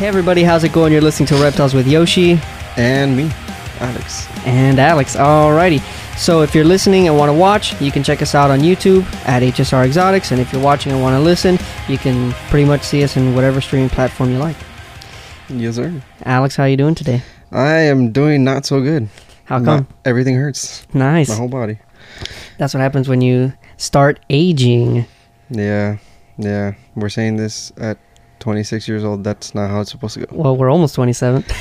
Hey everybody, how's it going? You're listening to Reptiles with Yoshi And me, Alex. and Alex. Alrighty. So if you're listening and want to watch, you can check us out on YouTube at HSR Exotics. And if you're watching and want to listen, you can pretty much see us in whatever streaming platform you like. Yes, sir. Alex, how you doing today? I am doing not so good. How come? everything hurts. Nice. My whole body. That's what happens when you start aging. Yeah, yeah. We're saying this at 26 years old. That's not how it's supposed to go. Well, we're almost 27.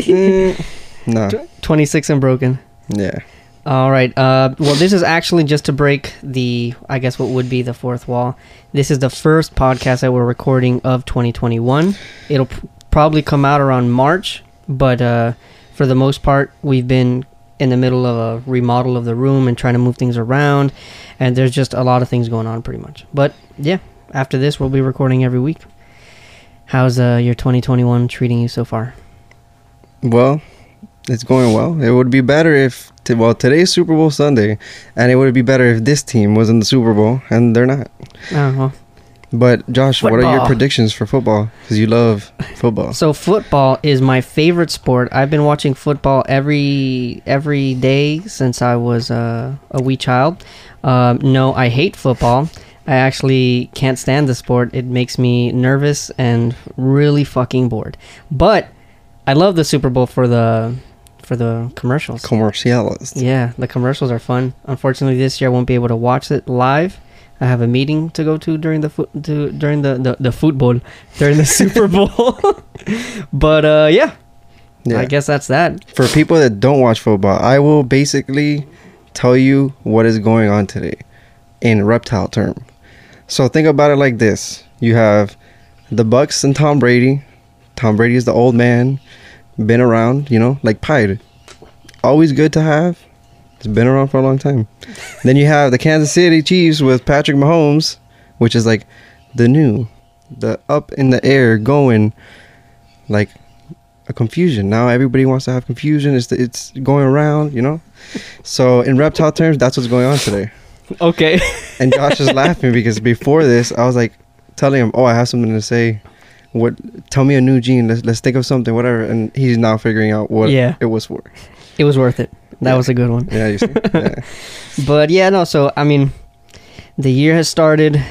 Mm, no. 26 and broken. Yeah. All right. Uh, well, this is actually just to break the, I guess, what would be the fourth wall. This is the first podcast that we're recording of 2021. It'll probably come out around March, but uh, for the most part, we've been in the middle of a remodel of the room and trying to move things around, and there's just a lot of things going on, pretty much. But yeah, after this, we'll be recording every week. How's uh, your 2021 treating you so far? Well, it's going well. It would be better if, t- well, today's Super Bowl Sunday, and it would be better if this team was in the Super Bowl, and they're not. Oh, well. But Josh, what are your predictions for football? Because you love football. So football is my favorite sport. I've been watching football every every day since I was uh, a wee child. Um, no, I hate football. I actually can't stand the sport. It makes me nervous and really fucking bored. But I love the Super Bowl for the for the commercials. Commercials. Yeah, the commercials are fun. Unfortunately, this year I won't be able to watch it live. I have a meeting to go to during the fo- to during the, the the football during the Super Bowl. but uh, yeah, Yeah. I guess that's that. For people that don't watch football, I will basically tell you what is going on today in reptile term. So think about it like this. You have the Bucks and Tom Brady. Tom Brady is the old man, been around, you know, like Pied. Always good to have. It's been around for a long time. then you have the Kansas City Chiefs with Patrick Mahomes, which is like the new, the up in the air going like a confusion. Now everybody wants to have confusion. It's it's going around, you know. So in reptile terms, that's what's going on today. Okay. And Josh is laughing because before this, I was like telling him, "Oh, I have something to say. What? Tell me a new gene. Let's let's think of something, whatever." And he's now figuring out what Yeah. it was for. it was worth it. That Yeah. was a good one. Yeah, you see. Yeah. But yeah, no. So I mean, the year has started.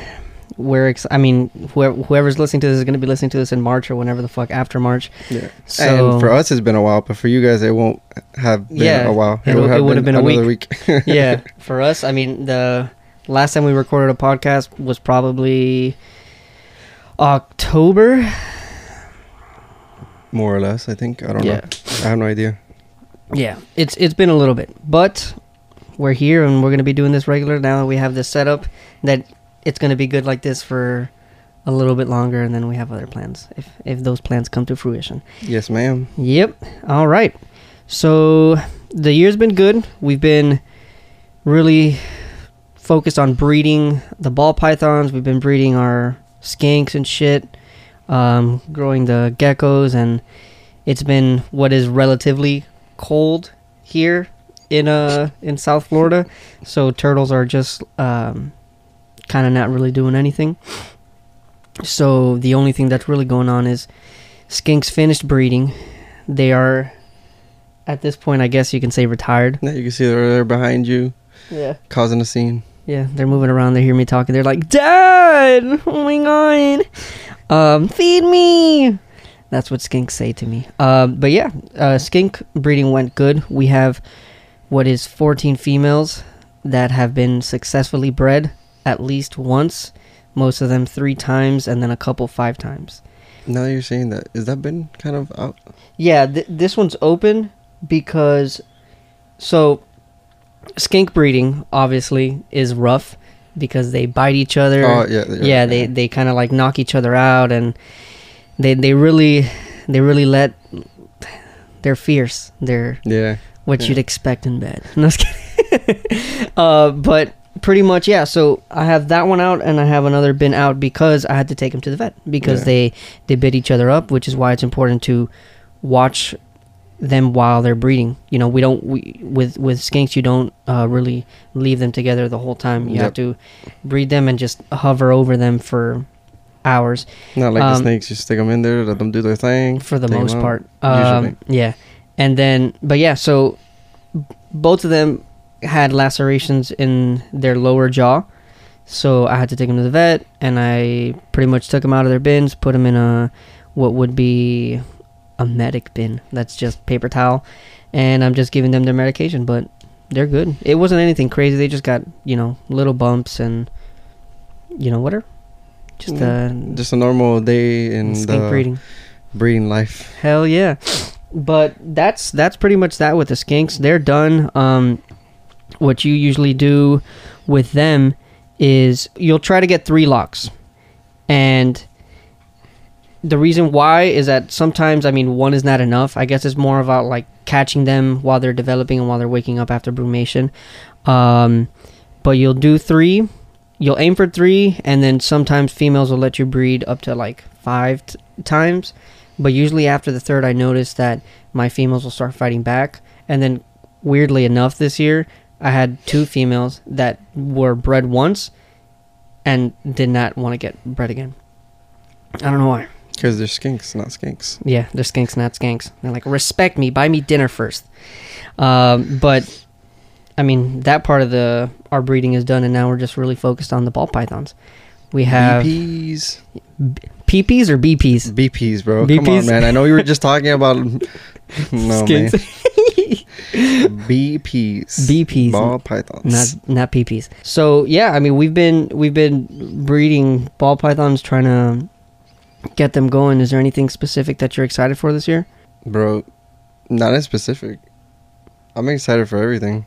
We're ex- I mean, whoever, whoever's listening to this is going to be listening to this in March or whenever the fuck after March. yeah. So and for us, it's been a while, but for you guys, it won't have been Yeah, a while. it would- it would have been a week. week. yeah, for us, I mean, the last time we recorded a podcast was probably October. More or less, I think. I don't Yeah. know. I have no idea. Yeah, it's it's been a little bit, but we're here and we're gonna be doing this regular now that we have this setup. That it's gonna be good like this for a little bit longer, and then we have other plans if if those plans come to fruition. Yes, ma'am. Yep. All right. So the year's been good. We've been really focused on breeding the ball pythons. We've been breeding our skinks and shit, um, growing the geckos, and it's been what is relatively cold here in uh in South Florida. So turtles are just um, kind of not really doing anything. So the only thing that's really going on is skinks finished breeding. They are at this point, I guess you can say retired. Yeah, you can see they're there behind you, Yeah. causing a scene. Yeah, they're moving around. They hear me talking. They're like, "Dad, oh my god, um, feed me." That's what skinks say to me. Um, but yeah, uh, skink breeding went good. We have what is 14 females that have been successfully bred at least once. Most of them three times, and then a couple five times. Now that you're saying that, has that been kind of out? Yeah, th- this one's open because so skink breeding obviously is rough because they bite each other. Oh yeah, yeah, they they kind of like knock each other out and they they really they really let they're fierce. They're yeah. what Yeah. you'd expect in bed. No, uh, but pretty much, yeah. So I have that one out, and I have another bin out because I had to take them to the vet because Yeah. they they bit each other up, which is why it's important to watch them while they're breeding. You know, we don't we with with skinks you don't uh, really leave them together the whole time. You have to breed them and just hover over them for hours Not like Um, the snakes. You stick them in there, let them do their thing. for the most part. Um, yeah, and then but yeah, so b- both of them had lacerations in their lower jaw, so I had to take them to the vet, and I pretty much took them out of their bins, put them in a what would be a medic bin. That's just paper towel, and I'm just giving them their medication, but they're good. It wasn't anything crazy. They just got you know little bumps and you know whatever. Just uh, Just a normal day in skink the breeding. breeding life. Hell yeah. But that's that's pretty much that with the skinks. They're done. Um what you usually do with them is you'll try to get 3 locks. And the reason why is that sometimes I mean one is not enough. I guess it's more about like catching them while they're developing and while they're waking up after brumation. Um but you'll do 3 you'll aim for three, and then sometimes females will let you breed up to like five t- times. But usually after the third, I noticed that my females will start fighting back. And then, weirdly enough, this year I had two females that were bred once and did not want to get bred again. I don't know why. Because they're skinks, not skinks. Yeah, they're skinks, not skinks. They're like, respect me, buy me dinner first. Um, but I mean, that part of the our breeding is done, and now we're just really focused on the ball pythons. We have BPs. PPs or BPs. BPs, bro. Come on, BPs? man. I know we were just talking about. no, Skinks. BPs. BPs. Ball pythons. not not PPs. So yeah, I mean we've been we've been breeding ball pythons, trying to get them going. Is there anything specific that you're excited for this year? bro, not in specific. I'm excited for everything.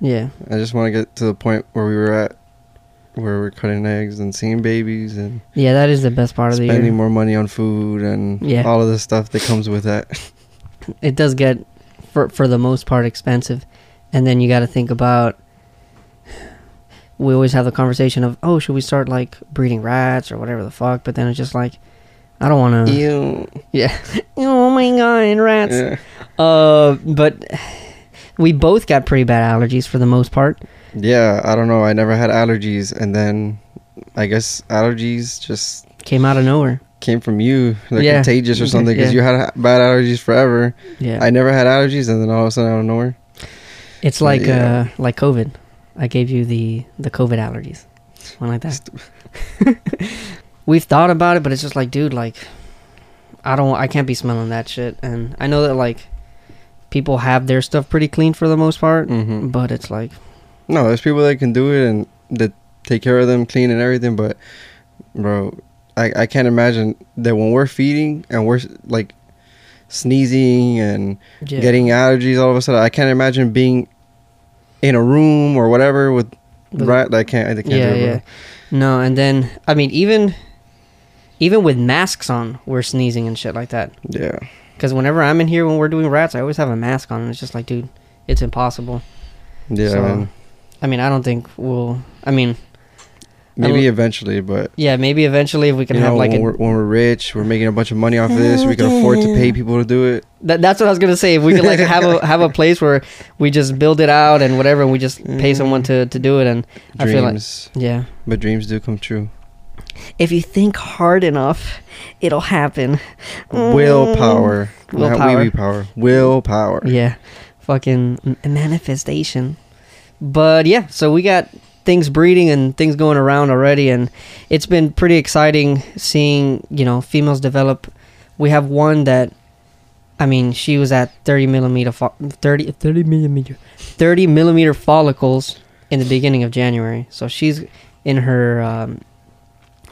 Yeah, I just want to get to the point where we were at, where we're cutting eggs and seeing babies and yeah, that is the best part of the year spending more money on food and Yeah. all of the stuff that comes with that. It does get, for for the most part, expensive, and then you got to think about. We always have the conversation of, oh, should we start like breeding rats or whatever the fuck? But then it's just like, I don't want to. Ew. Yeah. oh my god, rats. Yeah. Uh, but we both got pretty bad allergies for the most part. Yeah, I don't know. I never had allergies, and then I guess allergies just Came out of nowhere. Came from you, like Yeah. contagious or something, because yeah. you had bad allergies forever. Yeah. I never had allergies, and then all of a sudden, out of nowhere, it's like Yeah. uh like COVID. I gave you the the COVID allergies. One like that. We've thought about it, but it's just like, dude, like I don't I can't be smelling that shit. And I know that like people have their stuff pretty clean for the most part, hmm but it's like no, there's people that can do it and that take care of them, clean and everything. But, bro, I I can't imagine that when we're feeding and we're like sneezing and yeah. getting allergies all of a sudden. I can't imagine being in a room or whatever with With- rat. I can't. I can't yeah, do it, yeah. No, and then I mean even even with masks on, we're sneezing and shit like that. Yeah. Because whenever I'm in here when we're doing rats, I always have a mask on, and it's just like, dude, it's impossible. Yeah. So, man. I mean, I don't think we'll. I mean, Maybe don't- eventually, but yeah, maybe eventually if we can you have like when, a. we're, when we're rich, we're making a bunch of money off of this. We can afford to pay people to do it. That, that's what I was gonna say. If we could like have a have a place where we just build it out and whatever, and we just pay someone to to do it, and I feel like yeah. but dreams do come true. If you think hard enough, it'll happen. Willpower, Mm. Willpower. wee power. Willpower. Yeah, fucking manifestation. But yeah, so we got things breeding and things going around already, and it's been pretty exciting seeing you know females develop. We have one that, I mean, she was at thirty millimeter, fo- 30, 30 millimeter, thirty millimeter follicles in the beginning of January. So she's in her um,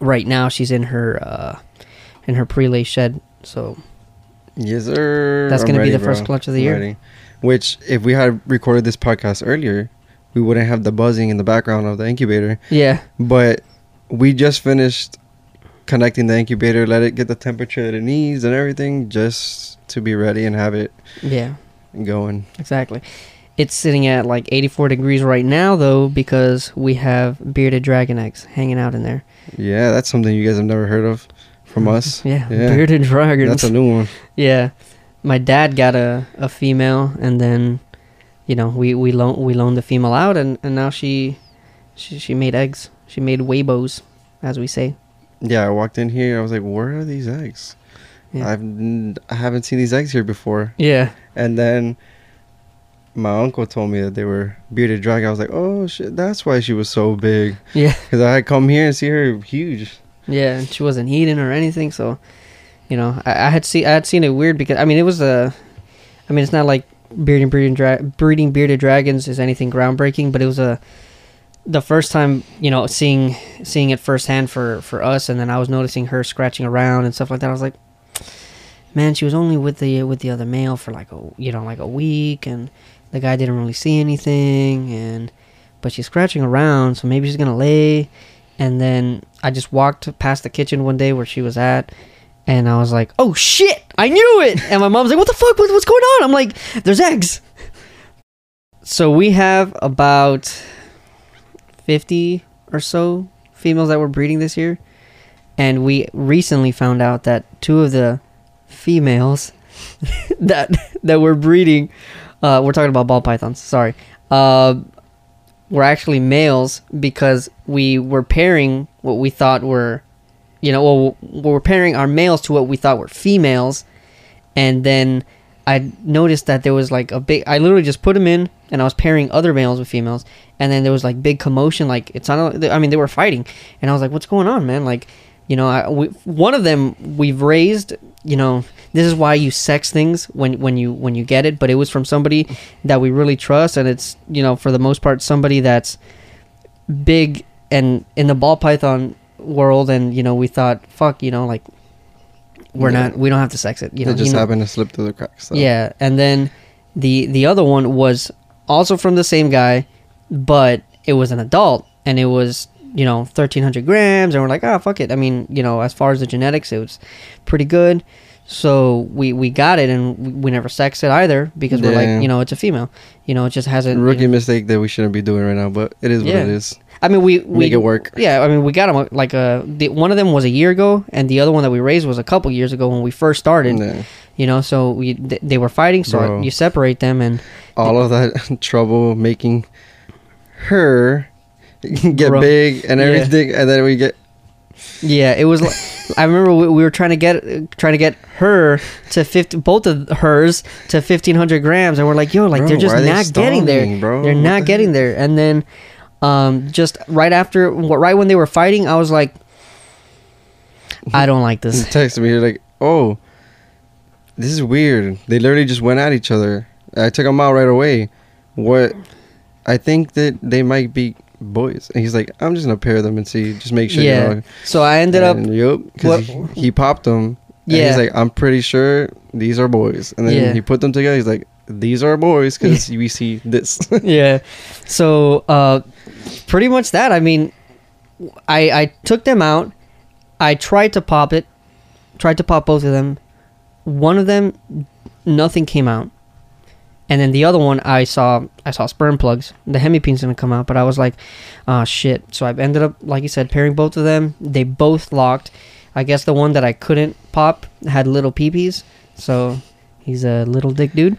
right now. She's in her uh, in her prelay shed. So Yes, sir. That's I'm gonna be ready, the first clutch of the I'm year. ready. Which, if we had recorded this podcast earlier, we wouldn't have the buzzing in the background of the incubator. yeah, But we just finished connecting the incubator, let it get the temperature that it needs and everything, just to be ready and have it yeah. going. Exactly. It's sitting at like 84 degrees right now, though, because we have bearded dragon eggs hanging out in there. Yeah, that's something you guys have never heard of from us. Yeah, Yeah. bearded dragons. That's a new one. yeah, my dad got a, a female, and then, you know, we we loan we loaned the female out, and, and now she, she she made eggs. She made weibos, as we say. yeah, I walked in here. I was like, where are these eggs? Yeah. I've n- I haven't seen these eggs here before. Yeah. And then my uncle told me that they were bearded dragon. I was like, oh shit, that's why she was so big. Yeah. Because I had come here and see her huge. Yeah, and she wasn't eating or anything, so you know, I, I had seen I had seen it weird because I mean it was a, I mean it's not like bearding breeding dra- breeding bearded dragons is anything groundbreaking, but it was a, the first time you know seeing seeing it firsthand for for us, and then I was noticing her scratching around and stuff like that. I was like, man, she was only with the with the other male for like a you know like a week, and the guy didn't really see anything, and but she's scratching around, so maybe she's gonna lay. And then I just walked past the kitchen one day where she was at, and I was like, "Oh shit, I knew it!" And my mom's like, "What the fuck? What, what's going on?" I'm like, "There's eggs." So we have about fifty or so females that were breeding this year, and we recently found out that two of the females that that were breeding, uh, we're talking about ball pythons. Sorry, uh, were actually males because we were pairing what we thought were, you know, well, we're pairing our males to what we thought were females, and then I noticed that there was like a big. I literally just put them in, and I was pairing other males with females, and then there was like big commotion. Like it's not. I mean, they were fighting, and I was like, "What's going on, man?" Like, you know, I, we, one of them we've raised. You know, this is why you sex things when when you when you get it. But it was from somebody that we really trust, and it's you know for the most part somebody that's big and in the ball python world, and you know we thought, fuck, you know, like we're Yeah. not we don't have to sex it. You know, it just you know, happened to slip through the cracks. So. yeah, and then the the other one was also from the same guy, but it was an adult, and it was you know thirteen hundred grams, and we're like, oh fuck it. I mean, you know, as far as the genetics, it was pretty good. So we we got it, and we, never sexed it either because we're like, you know, it's a female. You know, it just hasn't. you Rookie know- mistake that we shouldn't be doing right now, but it is what Yeah. it is. I mean, we, we Make it work. Yeah, I mean, we got them uh, like a. The, one of them was a year ago, and the other one that we raised was a couple years ago when we first started. Yeah. You know, so we th- they were fighting, so Bro. you separate them, and All of that trouble making her get big and Yeah. everything, and then we get Yeah, it was. Like, I remember we, we were trying to get trying to get her to fifty, both of hers to fifteen hundred grams, and we're like, yo, like Bro, they're just are they not getting there. bro? They're What not the getting there. And then, um, just right after, right when they were fighting, I was like, I don't like he this. texted me. You're like, "Oh, this is weird." They literally just went at each other. I took them out right away. What? I think that they might be boys. And he's like, "I'm just gonna pair them and see, just make sure." Yeah. You know. So I ended up. And, Yup. Because he, he popped them. Yeah. Yeah. he's like, "I'm pretty sure these are boys." And then Yeah. he put them together. He's like, "These are boys because we see this." yeah. So uh, pretty much that. I mean, I I took them out. I tried to pop it. Tried to pop both of them. One of them, nothing came out. And then the other one, I saw I saw sperm plugs. The hemipene's gonna come out, but I was like, oh shit. So I ended up, like you said, pairing both of them. They both locked. I guess the one that I couldn't pop had little peepees, so he's a little dick dude.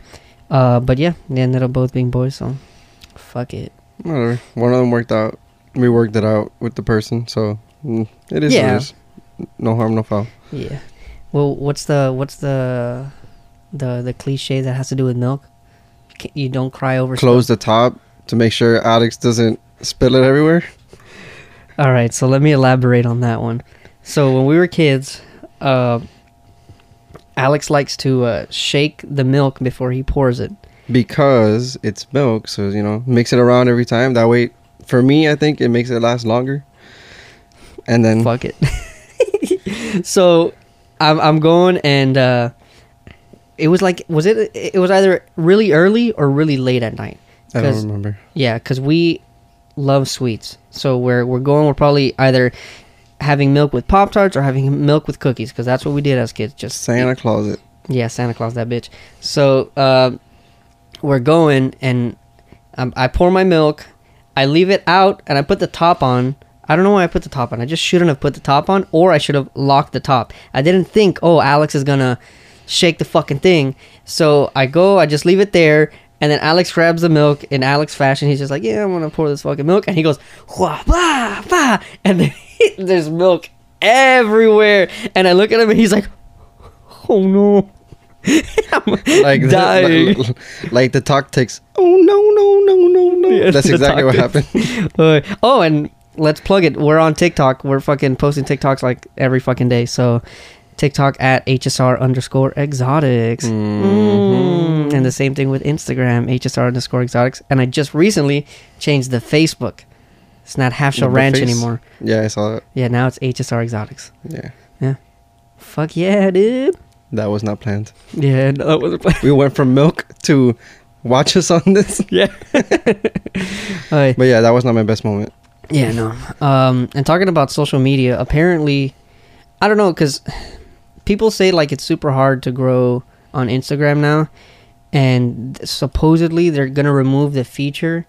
Uh, but yeah, they ended up both being boys. So fuck it. Whatever. One of them worked out. We worked it out with the person, so mm, it is. Yeah. It is. No harm, no foul. Yeah. Well, what's the what's the the the cliche that has to do with milk? You, don't cry over Close the top to make sure Alex doesn't spill it everywhere. All right, so let me elaborate on that one. So when we were kids, uh, Alex likes to uh, shake the milk before he pours it. because it's milk. So you know, mix it around every time. That way, for me, I think it makes it last longer. And then Fuck it. so I'm I'm going and uh, it was like was it it was either really early or really late at night. I don't remember. Yeah, because we love sweets. So we're we're going. We're probably either having milk with Pop Tarts or having milk with cookies because that's what we did as kids. Just Santa Claus it. yeah, Santa Claus, that bitch. So um, we're going, and um, I pour my milk. I leave it out, and I put the top on. I don't know why I put the top on. I just shouldn't have put the top on, or I should have locked the top. I didn't think, oh, Alex is gonna shake the fucking thing. So I go, I just leave it there, and then Alex grabs the milk in Alex fashion. He's just like, yeah, I'm gonna pour this fucking milk, and he goes, wah, bah, bah, and then there's milk everywhere. And I look at him and he's like, "Oh no." Like the- like, like the talk takes. Oh no no no no no. Yeah, That's exactly what happened. Uh, oh, and let's plug it. We're on TikTok. We're fucking posting TikToks like every fucking day. So TikTok at HSR underscore exotics. Mhm. Mm. And the same thing with Instagram, HSR underscore exotics. And I just recently changed the Facebook. It's not Half Shell Ranch face? anymore. Yeah, I saw that. Yeah, now it's HSR exotics. Yeah, Yeah. Fuck yeah, dude. that was not planned. Yeah, no, that wasn't planned. We went from milk to watch us on this. Yeah. But yeah, that was not my best moment. Yeah, no. Um, and talking about social media, apparently, I don't know, because people say like it's super hard to grow on Instagram now, and supposedly they're gonna remove the feature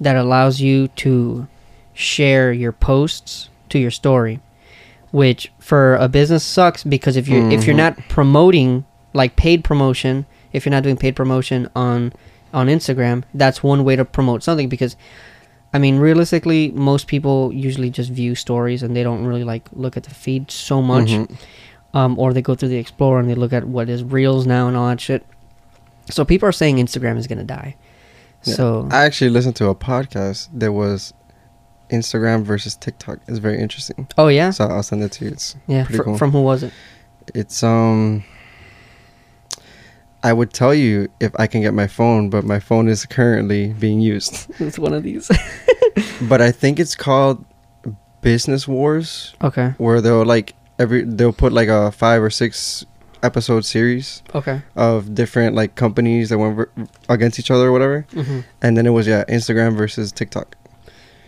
that allows you to share your posts to your story, which for a business sucks because if you are if you're Mhm. not promoting like paid promotion, if you're not doing paid promotion on on Instagram, that's one way to promote something because I mean, realistically, most people usually just view stories and they don't really like look at the feed so much. Mhm. Um, or they go through the Explorer and they look at what is reels now and all that shit. So people are saying Instagram is gonna die. Yeah. So I actually listened to a podcast that was Instagram versus TikTok. is very interesting. oh yeah, So I'll send it to you. It's yeah. pretty fr- cool. From who was it? it's um I would tell you if I can get my phone, but my phone is currently being used. It's one of these. but I think it's called Business Wars okay. where they'll like every they'll put like a 5 or 6 episode series Okay. of different like companies that went ver- against each other or whatever. hmm And then it was yeah, Instagram versus TikTok.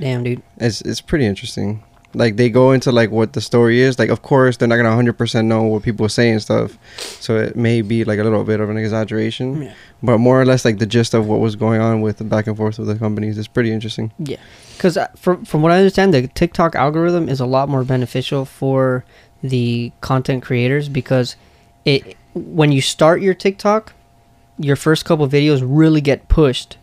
Damn, dude. It's it's pretty interesting. Like they go into like what the story is. Like of course they're not gonna hundred percent know what people say and stuff, so it may be like a little bit of an exaggeration. Yeah. But more or less like the gist of what was going on with the back and forth with the companies is pretty interesting. Yeah, because uh, from from what I understand, the TikTok algorithm is a lot more beneficial for the content creators because it when you start your TikTok, your first couple videos really get pushed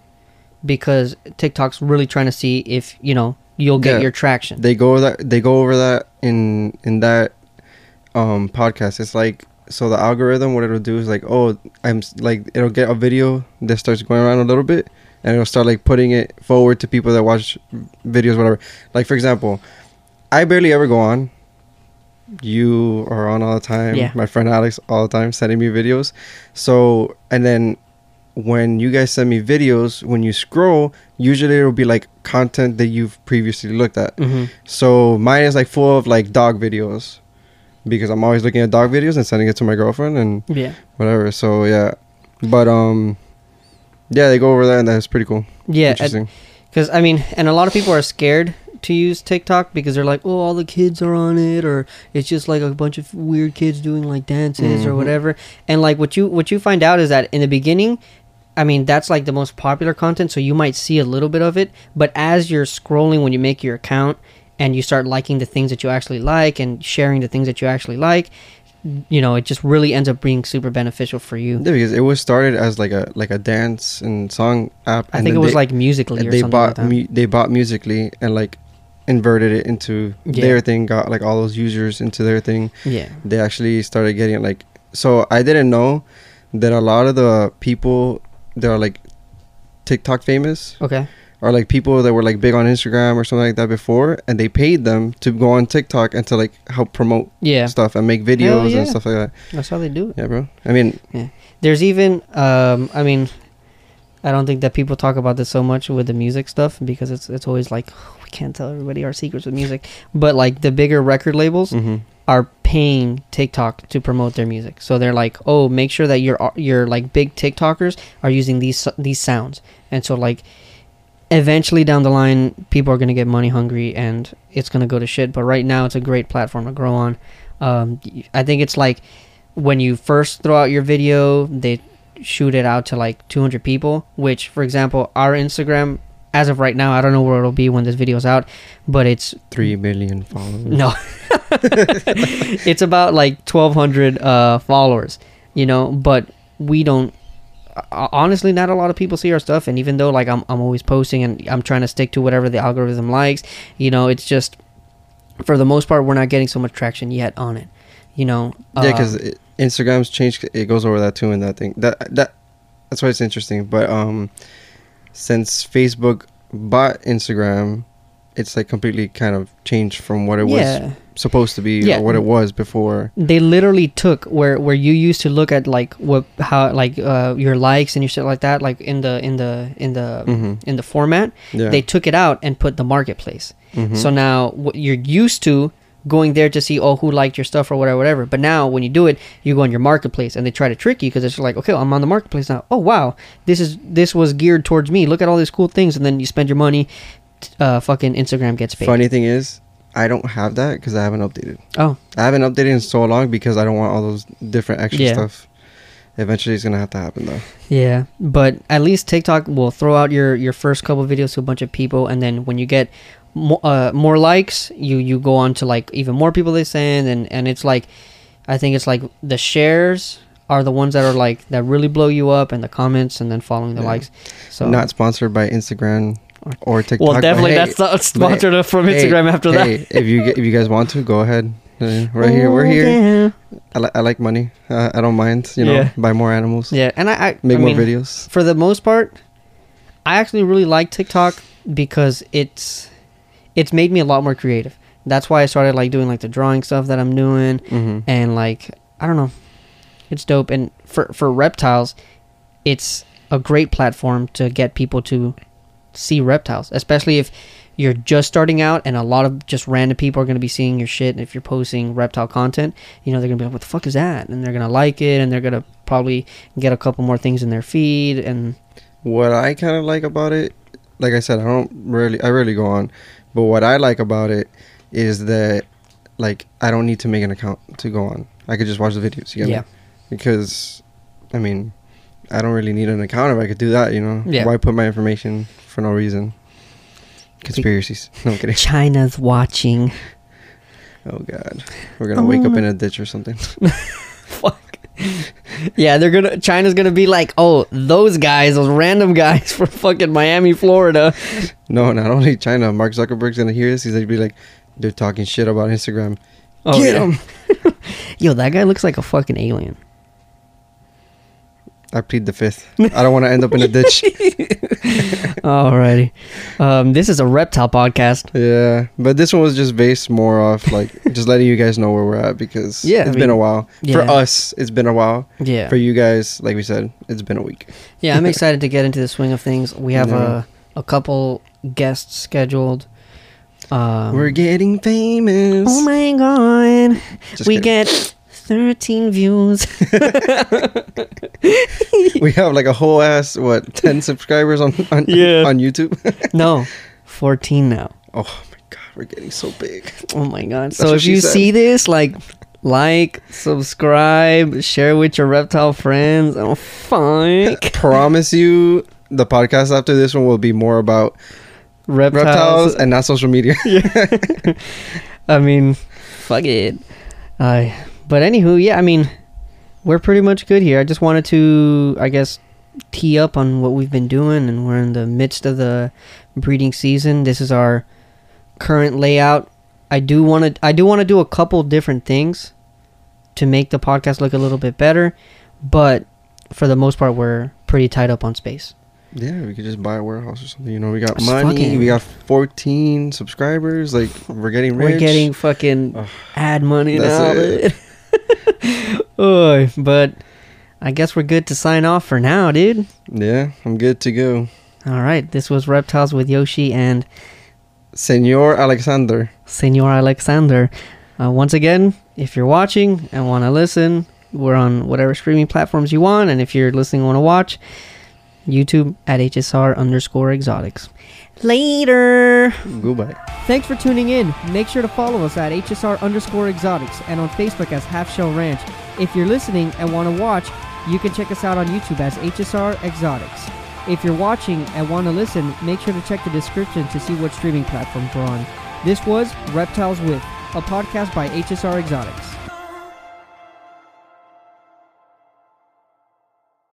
because TikTok's really trying to see if you know you'll get Yeah. your traction. They go that they go over that in in that um podcast. It's like so the algorithm what it'll do is like oh I'm like it'll get a video that starts going around a little bit and it'll start like putting it forward to people that watch videos whatever. Like for example, I barely ever go on. You are on all the time. Yeah. My friend Alex all the time sending me videos. So and then when you guys send me videos, when you scroll, usually it'll be like content that you've previously looked at. hmm So mine is like full of like dog videos because I'm always looking at dog videos and sending it to my girlfriend and Yeah, whatever. So yeah, but um, yeah, they go over that and that's pretty cool. yeah. Interesting. Because I mean, and a lot of people are scared to use TikTok because they're like, oh, all the kids are on it, or it's just like a bunch of weird kids doing like dances or Mhm. whatever. And like what you what you find out is that in the beginning, I mean, that's like the most popular content, so you might see a little bit of it. But as you're scrolling when you make your account and you start liking the things that you actually like and sharing the things that you actually like, you know, it just really ends up being super beneficial for you. Yeah, because it was started as like a like a dance and song app. I think it was they, like Musical.ly or they something like bought that. mu- they bought Musical.ly and like inverted it into Yeah. their thing. Got like all those users into their thing. yeah. they actually started getting like so i didn't know that a lot of the people that are like tiktok famous Okay. Or like people that were like big on instagram or something like that before and they paid them to go on tiktok and to like help promote Yeah. stuff and make videos yeah. and stuff like that That's how they do it. yeah bro i mean yeah. There's even, um, I mean, I don't think that people talk about this so much with the music stuff because it's it's always like we can't tell everybody our secrets with music. But like the bigger record labels mhm. are paying TikTok to promote their music, so they're like, oh, make sure that your your like big TikTokers are using these these sounds, and so like. Eventually down the line, people are gonna get money hungry, and it's gonna go to shit. But right now, it's a great platform to grow on. Um, I think it's like when you first throw out your video, they shoot it out to like 200 people. Which, for example, our Instagram, as of right now, I don't know where it'll be when this video's out, but it's three million followers no, it's about like 1,200 uh, followers. You know, but we don't. uh, Honestly, not a lot of people see our stuff, and even though like I'm, I'm always posting and I'm trying to stick to whatever the algorithm likes, you know, it's just for the most part, we're not getting so much traction yet on it. You know, yeah, uh, because Instagram's changed. It goes over that too, and that thing. That that that's why it's interesting. But um, since Facebook bought Instagram, it's like completely kind of changed from what it was supposed to be Yeah. or what it was before. they literally took where where you used to look at like what how like uh your likes and your shit like that, like in the in the in the hmm in the format. Yeah. They took it out and put the marketplace. Mhm. So now what you're used to going there to see oh who liked your stuff or whatever whatever. But now when you do it, you go on your marketplace and they try to trick you because it's like okay I'm on the marketplace now. Oh wow this is this was geared towards me. Look at all these cool things and then you spend your money. Uh, fucking Instagram gets paid. Funny thing is, I don't have that because I haven't updated. Oh I haven't updated in so long because I don't want all those different extra Yeah. stuff. Eventually, it's gonna have to happen though. Yeah, but at least TikTok will throw out your your first couple videos to a bunch of people, and then when you get more uh, more likes, you you go on to like even more people they send, and and it's like, I think it's like the shares are the ones that are like that really blow you up, and the comments, and then following the Yeah. likes. So Not sponsored by Instagram or TikTok. well, definitely hey, that's not sponsored from hey, Instagram after hey, that. if you if you guys want to, go ahead. Uh, We're here. We're Oh, here. Yeah. I, li- I like money. Uh, I don't mind. You know, Yeah. buy more animals. yeah, and I, I Make I more mean, videos. for the most part, I actually really like TikTok because it's it's made me a lot more creative. That's why I started like doing like the drawing stuff that I'm doing hmm and like I don't know. It's dope and for for reptiles, it's a great platform to get people to see reptiles, especially if you're just starting out and a lot of just random people are going to be seeing your shit and if you're posting reptile content, you know, they're going to be like what the fuck is that? And they're going to like it and they're going to probably get a couple more things in their feed and What I kind of like about it, like I said, I don't really, I rarely go on, but what I like about it is that, like, I don't need to make an account to go on. I could just watch the videos. You get Yeah. me? Because, I mean, I don't really need an account if I could do that. You know, Yeah. why put my information for no reason? Conspiracies. No I'm kidding. China's watching. Oh God, we're gonna wake up in a ditch or something. Fuck. Yeah, they're gonna. China's gonna be like, oh, those guys, those random guys from fucking Miami, Florida. no, not only China. Mark Zuckerberg's gonna hear this. He's gonna be like, they're talking shit about Instagram. Oh, Get yeah. Yo, that guy looks like a fucking alien. I plead the fifth. I don't want to end up in a ditch. Alrighty. Um, this is a reptile podcast. Yeah, but this one was just based more off like just letting you guys know where we're at because Yeah, it's I been a while. For us, it's been a while. Yeah. For you guys, like we said, it's been a week. Yeah, I'm excited to get into the swing of things. We have Yeah. a a couple guests scheduled. Um, we're getting famous. Oh my god. Just we kidding. get 13 views. we have like a whole ass what ten subscribers on on, Yeah. on YouTube. no, 14 now. oh my god, we're getting so big. Oh my god. That's So if you said. see this, like, like, subscribe, share with your reptile friends. Oh, fuck. Promise you, the podcast after this one will be more about reptiles. reptiles and not social media. I mean, fuck it. Uh, but anywho, yeah, I mean, we're pretty much good here. I just wanted to, I guess, tee up on what we've been doing, and we're in the midst of the breeding season. This is our current layout. I do want to, I do want to do a couple different things to make the podcast look a little bit better, but for the most part, we're pretty tied up on space. Yeah, we could just buy a warehouse or something. You know, we got money. We got 14 subscribers. Like, we're getting rich. We're getting fucking Ugh. ad money now. Oy, but I guess we're good to sign off for now, dude. Yeah, I'm good to go. All right, this was Reptiles with Yoshi and Senor Alexander. Senor Alexander. Uh, once again, if you're watching and want to listen, we're on whatever streaming platforms you want. And if you're listening and want to watch, YouTube at HSR underscore exotics. Later. Goodbye. Thanks for tuning in. Make sure to follow us at HSR underscore exotics and on Facebook as Half Shell Ranch. If you're listening and want to watch, you can check us out on YouTube as HSR Exotics. If you're watching and want to listen, make sure to check the description to see what streaming platforms we're on. This was Reptiles With, a podcast by HSR Exotics.